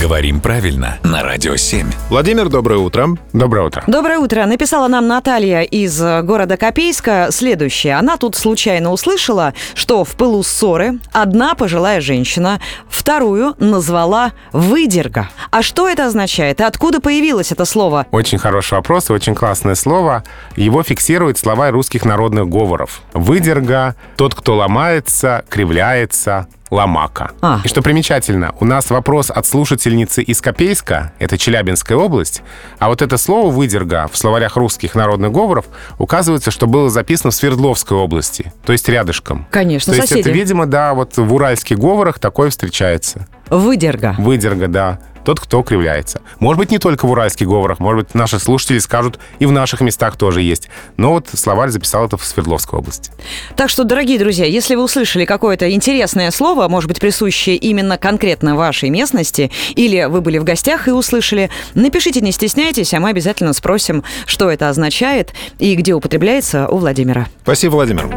Говорим правильно на Радио 7. Владимир, доброе утро. Доброе утро. Доброе утро. Написала нам Наталья из э, города Копейска следующее. Она тут случайно услышала, что в пылу ссоры одна пожилая женщина вторую назвала «выдерга». А что это означает? И откуда появилось это слово? Очень хороший вопрос и очень классное слово. Его фиксирует слова русских народных говоров. Выдерга — тот, кто ломается, кривляется, Ломака. А. И что примечательно, у нас вопрос от слушательницы из Копейска, это Челябинская область, а вот это слово «выдерга» в словарях русских народных говоров указывается, что было записано в Свердловской области, то есть рядышком. Конечно, то есть соседи. это, видимо, да, вот в уральских говорах такое встречается. Выдерга. Выдерга, да. Тот, кто кривляется. Может быть, не только в уральских говорах, может быть, наши слушатели скажут, и в наших местах тоже есть. Но вот словарь записал это в Свердловской области. Так что, дорогие друзья, если вы услышали какое-то интересное слово, может быть, присущее именно конкретно вашей местности, или вы были в гостях и услышали, напишите, не стесняйтесь, а мы обязательно спросим, что это означает и где употребляется у Владимира. Спасибо, Владимир.